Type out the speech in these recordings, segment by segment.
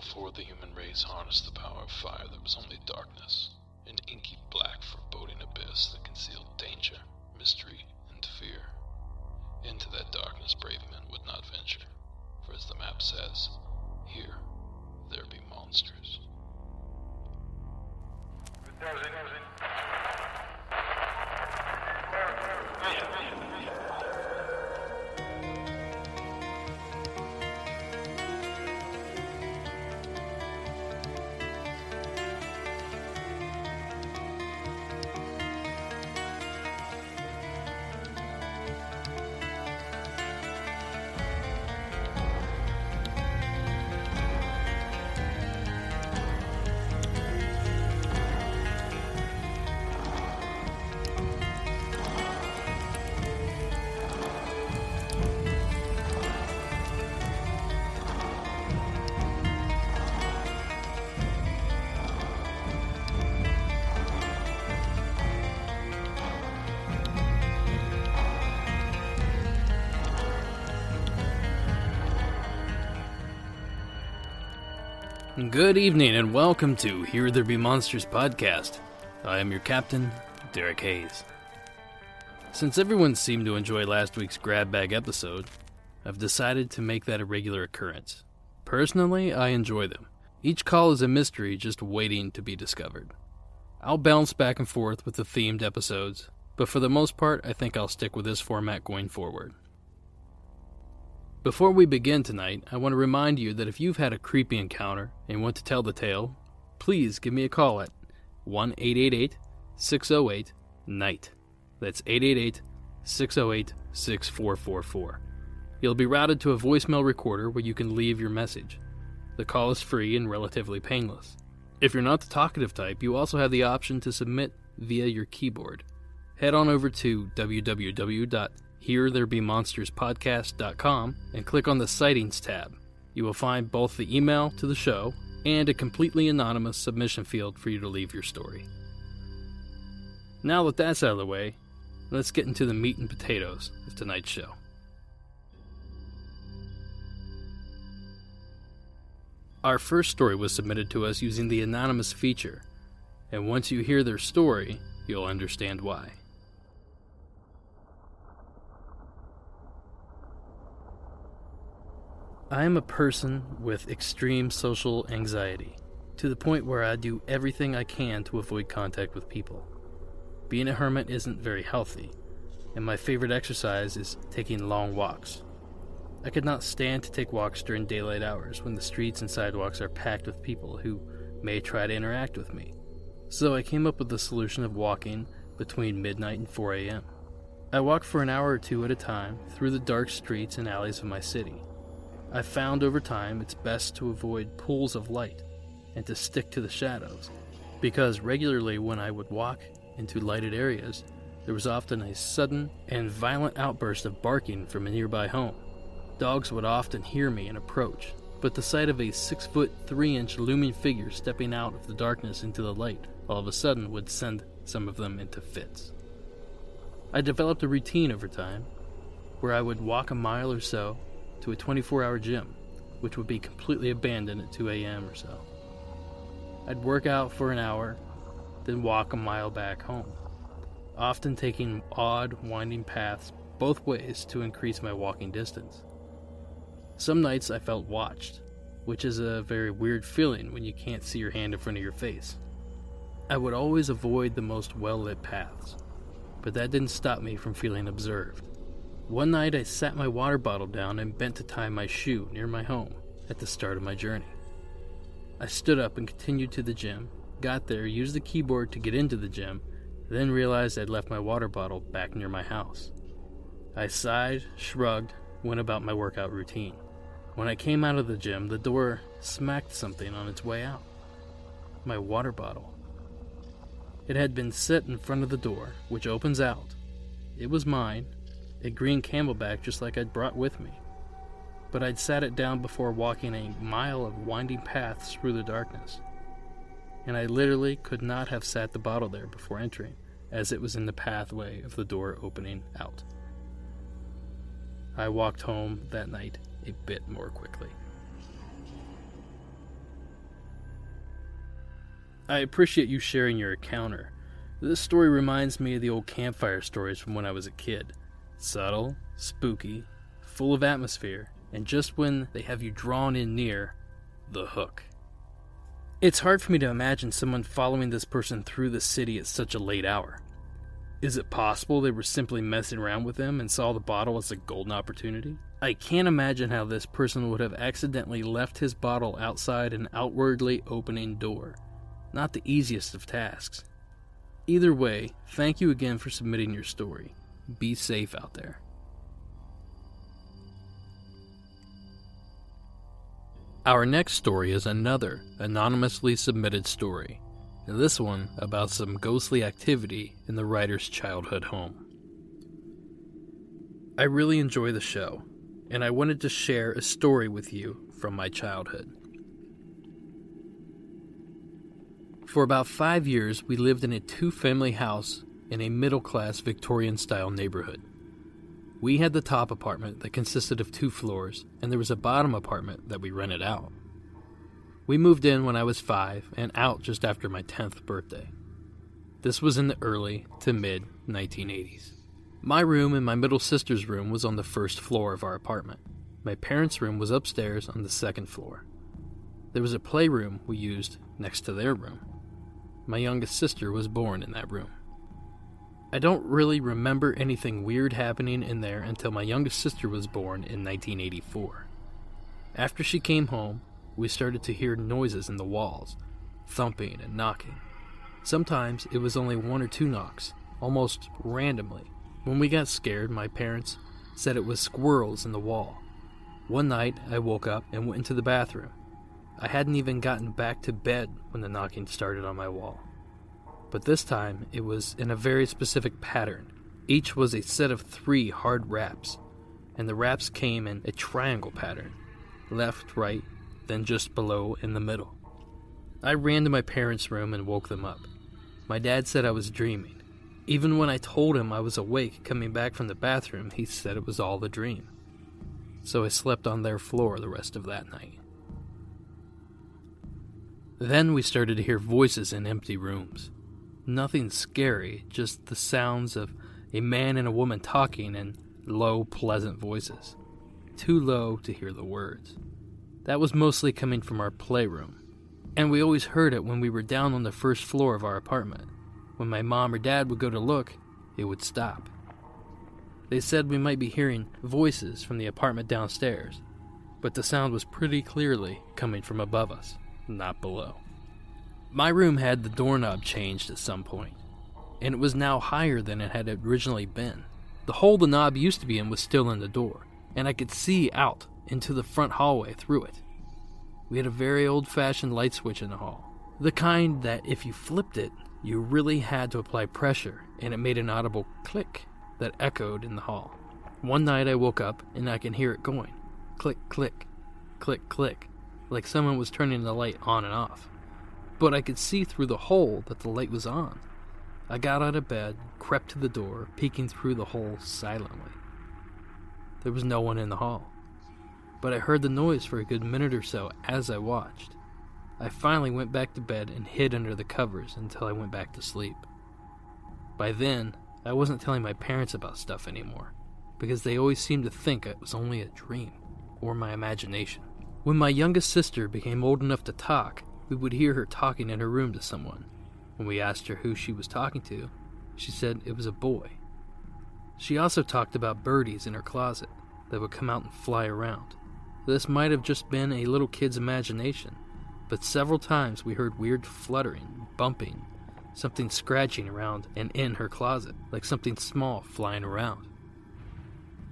before the human race harnessed the power of fire, there was only darkness, an inky black foreboding abyss that concealed danger, mystery, and fear. Into that darkness brave men would not venture, for as the map says, here there be monsters. Good evening and welcome to Here There Be Monsters podcast. I am your captain, Derek Hayes. Since everyone seemed to enjoy last week's grab bag episode, I've decided to make that a regular occurrence. Personally, I enjoy them. Each call is a mystery just waiting to be discovered. I'll bounce back and forth with the themed episodes, but for the most part, I think I'll stick with this format going forward. Before we begin tonight, I want to remind you that if you've had a creepy encounter and want to tell the tale, please give me a call at 1 888 608 NIGHT. That's 888 608 6444. You'll be routed to a voicemail recorder where you can leave your message. The call is free and relatively painless. If you're not the talkative type, you also have the option to submit via your keyboard. Head on over to www HereThereBeMonstersPodcast.com and click on the Sightings tab. You will find both the email to the show and a completely anonymous submission field for you to leave your story. Now that that's out of the way, let's get into the meat and potatoes of tonight's show. Our first story was submitted to us using the anonymous feature, and once you hear their story, you'll understand why. I am a person with extreme social anxiety, to the point where I do everything I can to avoid contact with people. Being a hermit isn't very healthy, and my favorite exercise is taking long walks. I could not stand to take walks during daylight hours when the streets and sidewalks are packed with people who may try to interact with me. So I came up with the solution of walking between midnight and 4 a.m. I walk for an hour or two at a time through the dark streets and alleys of my city I've found over time it's best to avoid pools of light and to stick to the shadows, because regularly when I would walk into lighted areas, there was often a sudden and violent outburst of barking from a nearby home. Dogs would often hear me and approach, but the sight of a six foot three inch looming figure stepping out of the darkness into the light all of a sudden would send some of them into fits. I developed a routine over time where I would walk a mile or so to a 24 hour gym, which would be completely abandoned at 2 a.m. or so. I'd work out for an hour, then walk a mile back home, often taking odd, winding paths both ways to increase my walking distance. Some nights I felt watched, which is a very weird feeling when you can't see your hand in front of your face. I would always avoid the most well lit paths, but that didn't stop me from feeling observed. One night I sat my water bottle down and bent to tie my shoe near my home at the start of my journey. I stood up and continued to the gym, got there, used the keyboard to get into the gym, then realized I'd left my water bottle back near my house. I sighed, shrugged, went about my workout routine. When I came out of the gym, the door smacked something on its way out. My water bottle. It had been set in front of the door, which opens out. It was mine, a green CamelBak just like I'd brought with me. But I'd sat it down before walking a mile of winding paths through the darkness. And I literally could not have sat the bottle there before entering, as it was in the pathway of the door opening out. I walked home that night a bit more quickly. I appreciate you sharing your encounter. This story reminds me of the old campfire stories from when I was a kid. Subtle, spooky, full of atmosphere, and just when they have you drawn in near, the hook. It's hard for me to imagine someone following this person through the city at such a late hour. Is it possible they were simply messing around with them and saw the bottle as a golden opportunity? I can't imagine how this person would have accidentally left his bottle outside an outwardly opening door. Not the easiest of tasks. Either way, thank you again for submitting your story. Be safe out there. Our next story is another anonymously submitted story, and this one about some ghostly activity in the writer's childhood home. I really enjoy the show, and I wanted to share a story with you from my childhood. For about five years, we lived in a two family house in a middle class Victorian style neighborhood. We had the top apartment that consisted of two floors, and there was a bottom apartment that we rented out. We moved in when I was five and out just after my 10th birthday. This was in the early to mid 1980s. My room and my middle sister's room was on the first floor of our apartment. My parents' room was upstairs on the second floor. There was a playroom we used next to their room. My youngest sister was born in that room. I don't really remember anything weird happening in there until my youngest sister was born in 1984. After she came home, we started to hear noises in the walls, thumping and knocking. Sometimes it was only one or two knocks, almost randomly. When we got scared, my parents said it was squirrels in the wall. One night, I woke up and went into the bathroom. I hadn't even gotten back to bed when the knocking started on my wall but this time it was in a very specific pattern. Each was a set of three hard raps, and the raps came in a triangle pattern left, right, then just below in the middle. I ran to my parents' room and woke them up. My dad said I was dreaming. Even when I told him I was awake coming back from the bathroom, he said it was all a dream. So I slept on their floor the rest of that night. Then we started to hear voices in empty rooms. Nothing scary, just the sounds of a man and a woman talking in low, pleasant voices. Too low to hear the words. That was mostly coming from our playroom. And we always heard it when we were down on the first floor of our apartment. When my mom or dad would go to look, it would stop. They said we might be hearing voices from the apartment downstairs, but the sound was pretty clearly coming from above us, not below. My room had the doorknob changed at some point, and it was now higher than it had originally been. The hole the knob used to be in was still in the door, and I could see out into the front hallway through it. We had a very old fashioned light switch in the hall, the kind that if you flipped it, you really had to apply pressure, and it made an audible click that echoed in the hall. One night I woke up and I can hear it going click, click, click, click, like someone was turning the light on and off but I could see through the hole that the light was on. I got out of bed, crept to the door, peeking through the hole silently. There was no one in the hall, but I heard the noise for a good minute or so as I watched. I finally went back to bed and hid under the covers until I went back to sleep. By then, I wasn't telling my parents about stuff anymore, because they always seemed to think it was only a dream or my imagination. When my youngest sister became old enough to talk, we would hear her talking in her room to someone. When we asked her who she was talking to, she said it was a boy. She also talked about birdies in her closet that would come out and fly around. This might have just been a little kid's imagination, but several times we heard weird fluttering, bumping, something scratching around and in her closet, like something small flying around.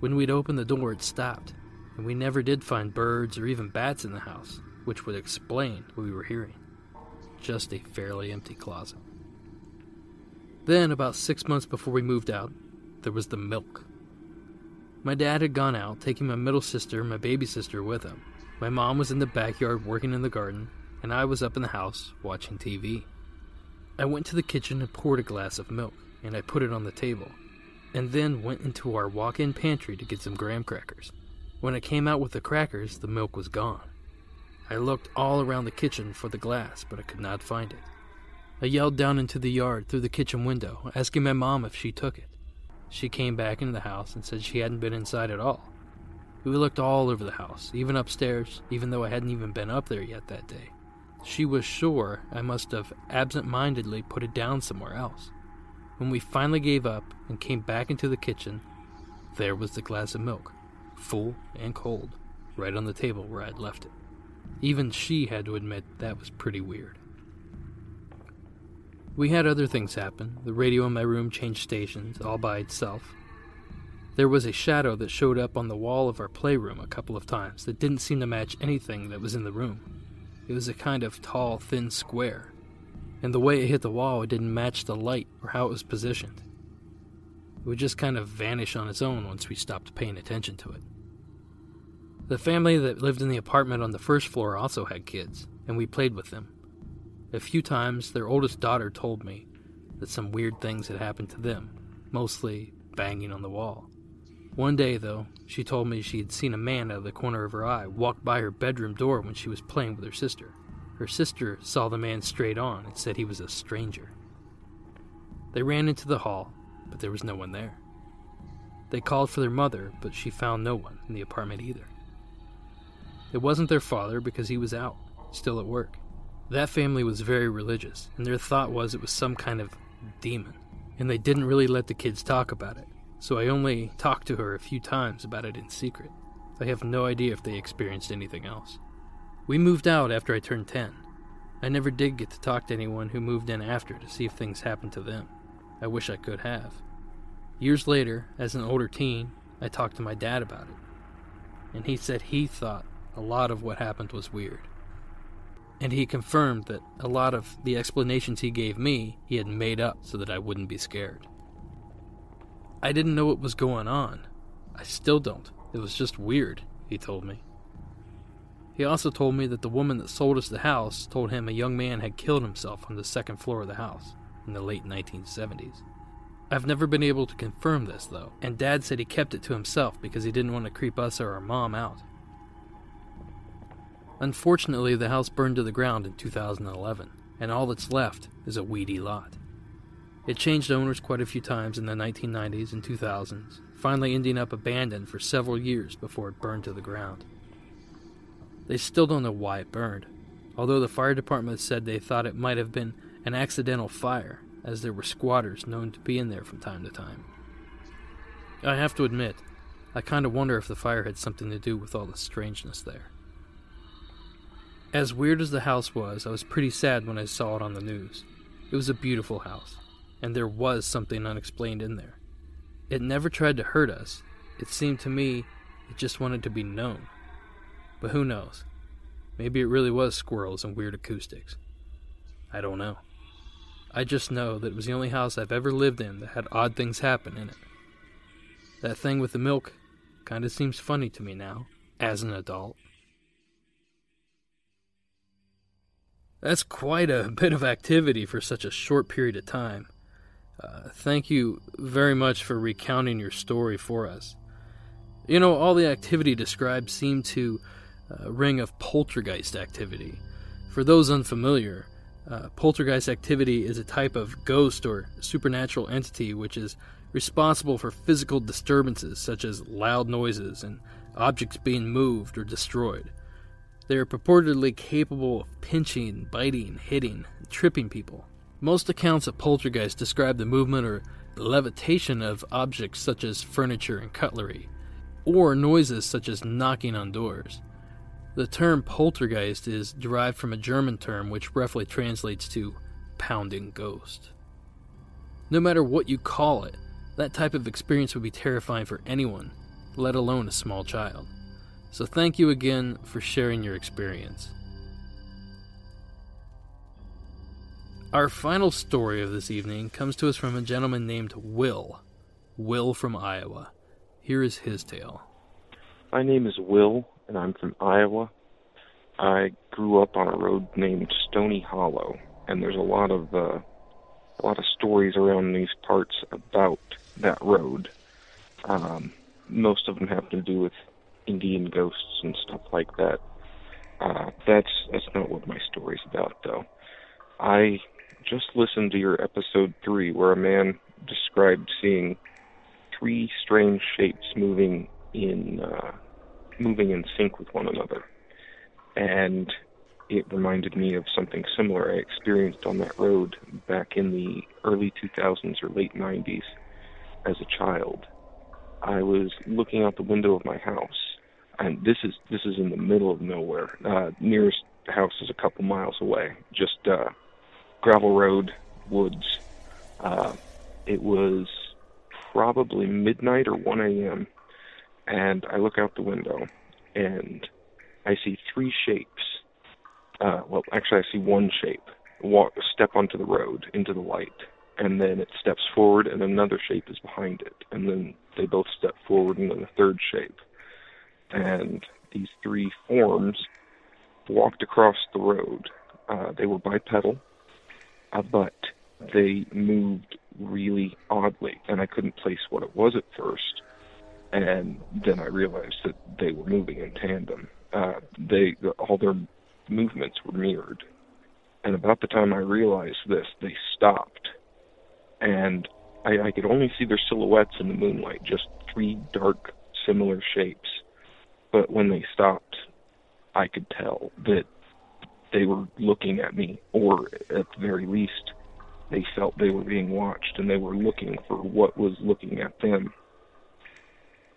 When we'd open the door, it stopped, and we never did find birds or even bats in the house which would explain what we were hearing. Just a fairly empty closet. Then, about six months before we moved out, there was the milk. My dad had gone out, taking my middle sister and my baby sister with him. My mom was in the backyard working in the garden, and I was up in the house watching TV. I went to the kitchen and poured a glass of milk, and I put it on the table, and then went into our walk in pantry to get some graham crackers. When I came out with the crackers, the milk was gone. I looked all around the kitchen for the glass, but I could not find it. I yelled down into the yard through the kitchen window, asking my mom if she took it. She came back into the house and said she hadn't been inside at all. We looked all over the house, even upstairs, even though I hadn't even been up there yet that day. She was sure I must have absent mindedly put it down somewhere else. When we finally gave up and came back into the kitchen, there was the glass of milk, full and cold, right on the table where I'd left it. Even she had to admit that was pretty weird. We had other things happen. The radio in my room changed stations all by itself. There was a shadow that showed up on the wall of our playroom a couple of times that didn't seem to match anything that was in the room. It was a kind of tall, thin square, and the way it hit the wall, it didn't match the light or how it was positioned. It would just kind of vanish on its own once we stopped paying attention to it. The family that lived in the apartment on the first floor also had kids, and we played with them. A few times, their oldest daughter told me that some weird things had happened to them, mostly banging on the wall. One day, though, she told me she had seen a man out of the corner of her eye walk by her bedroom door when she was playing with her sister. Her sister saw the man straight on and said he was a stranger. They ran into the hall, but there was no one there. They called for their mother, but she found no one in the apartment either. It wasn't their father because he was out, still at work. That family was very religious, and their thought was it was some kind of demon, and they didn't really let the kids talk about it, so I only talked to her a few times about it in secret. I have no idea if they experienced anything else. We moved out after I turned 10. I never did get to talk to anyone who moved in after to see if things happened to them. I wish I could have. Years later, as an older teen, I talked to my dad about it, and he said he thought a lot of what happened was weird. And he confirmed that a lot of the explanations he gave me, he had made up so that I wouldn't be scared. I didn't know what was going on. I still don't. It was just weird, he told me. He also told me that the woman that sold us the house told him a young man had killed himself on the second floor of the house in the late 1970s. I've never been able to confirm this, though, and Dad said he kept it to himself because he didn't want to creep us or our mom out. Unfortunately, the house burned to the ground in 2011, and all that's left is a weedy lot. It changed owners quite a few times in the 1990s and 2000s, finally ending up abandoned for several years before it burned to the ground. They still don't know why it burned, although the fire department said they thought it might have been an accidental fire, as there were squatters known to be in there from time to time. I have to admit, I kind of wonder if the fire had something to do with all the strangeness there. As weird as the house was, I was pretty sad when I saw it on the news. It was a beautiful house, and there was something unexplained in there. It never tried to hurt us. It seemed to me it just wanted to be known. But who knows? Maybe it really was squirrels and weird acoustics. I don't know. I just know that it was the only house I've ever lived in that had odd things happen in it. That thing with the milk kind of seems funny to me now, as an adult. That's quite a bit of activity for such a short period of time. Uh, thank you very much for recounting your story for us. You know, all the activity described seemed to uh, ring of poltergeist activity. For those unfamiliar, uh, poltergeist activity is a type of ghost or supernatural entity which is responsible for physical disturbances such as loud noises and objects being moved or destroyed. They are purportedly capable of pinching, biting, hitting, tripping people. Most accounts of poltergeist describe the movement or levitation of objects such as furniture and cutlery, or noises such as knocking on doors. The term poltergeist is derived from a German term which roughly translates to pounding ghost. No matter what you call it, that type of experience would be terrifying for anyone, let alone a small child. So thank you again for sharing your experience. Our final story of this evening comes to us from a gentleman named Will. Will from Iowa. Here is his tale. My name is Will, and I'm from Iowa. I grew up on a road named Stony Hollow, and there's a lot of uh, a lot of stories around these parts about that road. Um, most of them have to do with Indian ghosts and stuff like that. Uh, that's that's not what my story's about, though. I just listened to your episode three, where a man described seeing three strange shapes moving in uh, moving in sync with one another, and it reminded me of something similar I experienced on that road back in the early 2000s or late 90s as a child. I was looking out the window of my house, and this is this is in the middle of nowhere. Uh, nearest house is a couple miles away, just uh, gravel road, woods. Uh, it was probably midnight or 1 a.m. And I look out the window and I see three shapes. Uh, well, actually, I see one shape walk, step onto the road into the light, and then it steps forward, and another shape is behind it, and then they both step forward, and then a third shape, and these three forms walked across the road. Uh, they were bipedal, but they moved really oddly, and I couldn't place what it was at first. And then I realized that they were moving in tandem. Uh, they all their movements were mirrored. And about the time I realized this, they stopped, and I, I could only see their silhouettes in the moonlight, just three dark, similar shapes. But when they stopped, I could tell that they were looking at me, or at the very least, they felt they were being watched and they were looking for what was looking at them.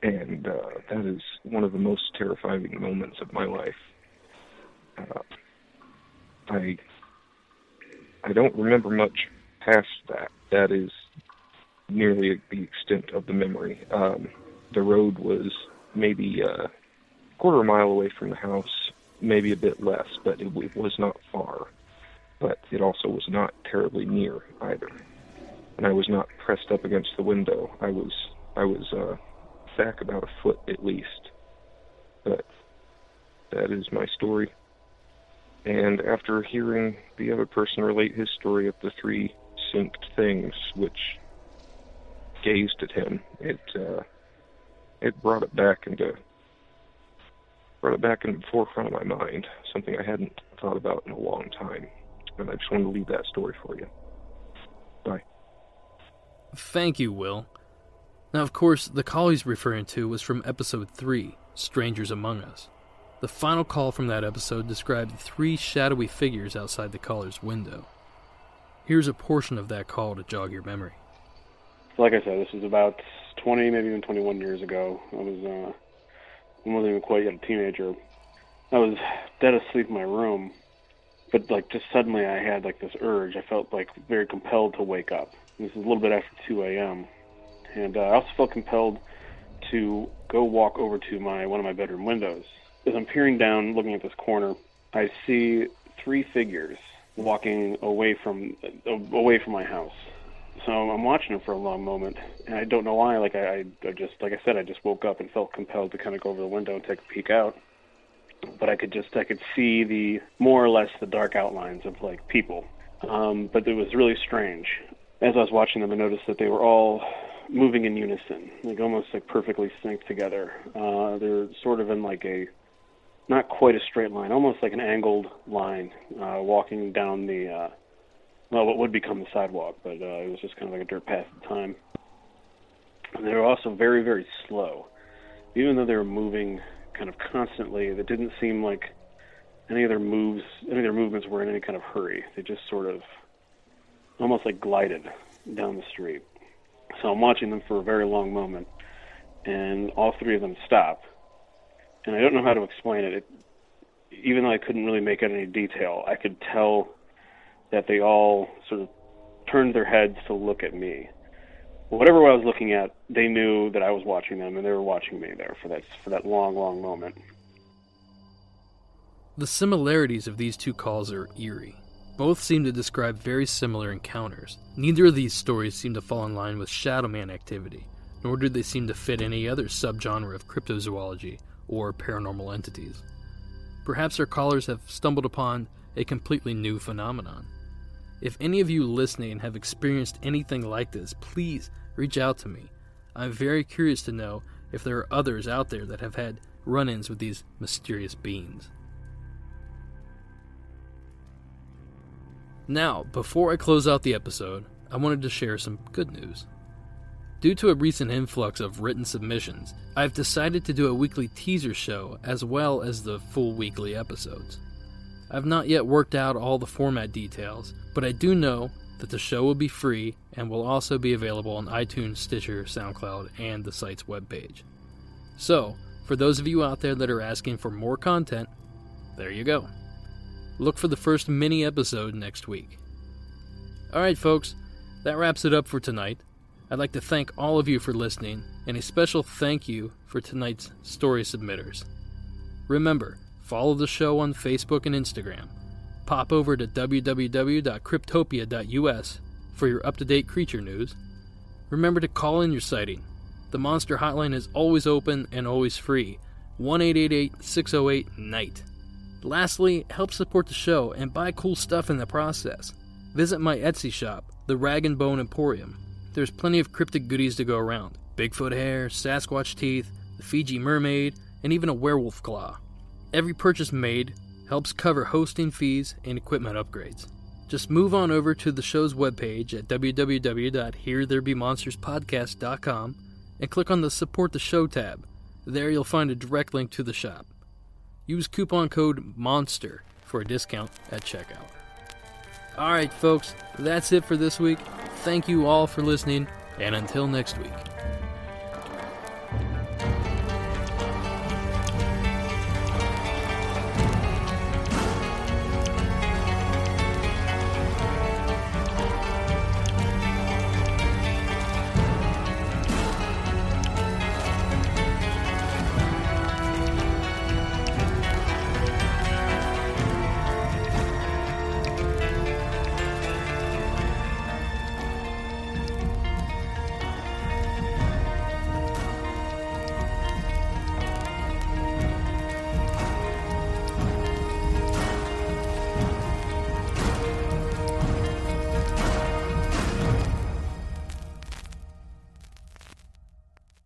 And uh, that is one of the most terrifying moments of my life. Uh, I I don't remember much past that. That is nearly the extent of the memory. Um, the road was maybe a quarter mile away from the house, maybe a bit less, but it, it was not far but it also was not terribly near either. And I was not pressed up against the window. I was I was uh, back about a foot at least. But that is my story. And after hearing the other person relate his story of the three synced things which gazed at him, it uh, it brought it back into brought it back into the forefront of my mind, something I hadn't thought about in a long time and I just wanted to leave that story for you. Bye. Thank you, Will. Now, of course, the call he's referring to was from episode 3, Strangers Among Us. The final call from that episode described three shadowy figures outside the caller's window. Here's a portion of that call to jog your memory. Like I said, this was about 20, maybe even 21 years ago. I was, uh, I wasn't even quite yet a teenager. I was dead asleep in my room but like just suddenly I had like this urge. I felt like very compelled to wake up. This is a little bit after 2 a.m. And uh, I also felt compelled to go walk over to my one of my bedroom windows. As I'm peering down, looking at this corner, I see three figures walking away from uh, away from my house. So I'm watching them for a long moment, and I don't know why. Like I, I just, like I said, I just woke up and felt compelled to kind of go over the window and take a peek out but I could just I could see the more or less the dark outlines of like people. Um, but it was really strange. As I was watching them, I noticed that they were all moving in unison, like almost like perfectly synced together. Uh, they're sort of in like a not quite a straight line, almost like an angled line, uh, walking down the uh, well, what would become the sidewalk, but uh, it was just kind of like a dirt path at the time. And they were also very, very slow, even though they were moving kind of constantly that didn't seem like any of their moves, any of their movements were in any kind of hurry. They just sort of almost like glided down the street. So I'm watching them for a very long moment, and all three of them stop. And I don't know how to explain it. it even though I couldn't really make out any detail, I could tell that they all sort of turned their heads to look at me whatever I was looking at, they knew that I was watching them, and they were watching me there for that for that long, long moment. The similarities of these two calls are eerie. Both seem to describe very similar encounters. Neither of these stories seem to fall in line with Shadowman activity, nor did they seem to fit any other subgenre of cryptozoology or paranormal entities. Perhaps our callers have stumbled upon a completely new phenomenon. If any of you listening have experienced anything like this, please reach out to me. I'm very curious to know if there are others out there that have had run ins with these mysterious beings. Now, before I close out the episode, I wanted to share some good news. Due to a recent influx of written submissions, I've decided to do a weekly teaser show as well as the full weekly episodes. I've not yet worked out all the format details, but I do know that the show will be free and will also be available on iTunes, Stitcher, SoundCloud, and the site's webpage. So, for those of you out there that are asking for more content, there you go. Look for the first mini episode next week. Alright, folks, that wraps it up for tonight. I'd like to thank all of you for listening, and a special thank you for tonight's story submitters. Remember, follow the show on Facebook and Instagram. Pop over to www.cryptopia.us for your up to date creature news. Remember to call in your sighting. The Monster Hotline is always open and always free 1 608 NIGHT. Lastly, help support the show and buy cool stuff in the process. Visit my Etsy shop, The Rag and Bone Emporium. There's plenty of cryptic goodies to go around Bigfoot hair, Sasquatch teeth, the Fiji mermaid, and even a werewolf claw. Every purchase made helps cover hosting fees and equipment upgrades. Just move on over to the show's webpage at www.heretherebemonsterspodcast.com and click on the Support the Show tab. There you'll find a direct link to the shop. Use coupon code MONSTER for a discount at checkout. Alright, folks, that's it for this week. Thank you all for listening, and until next week.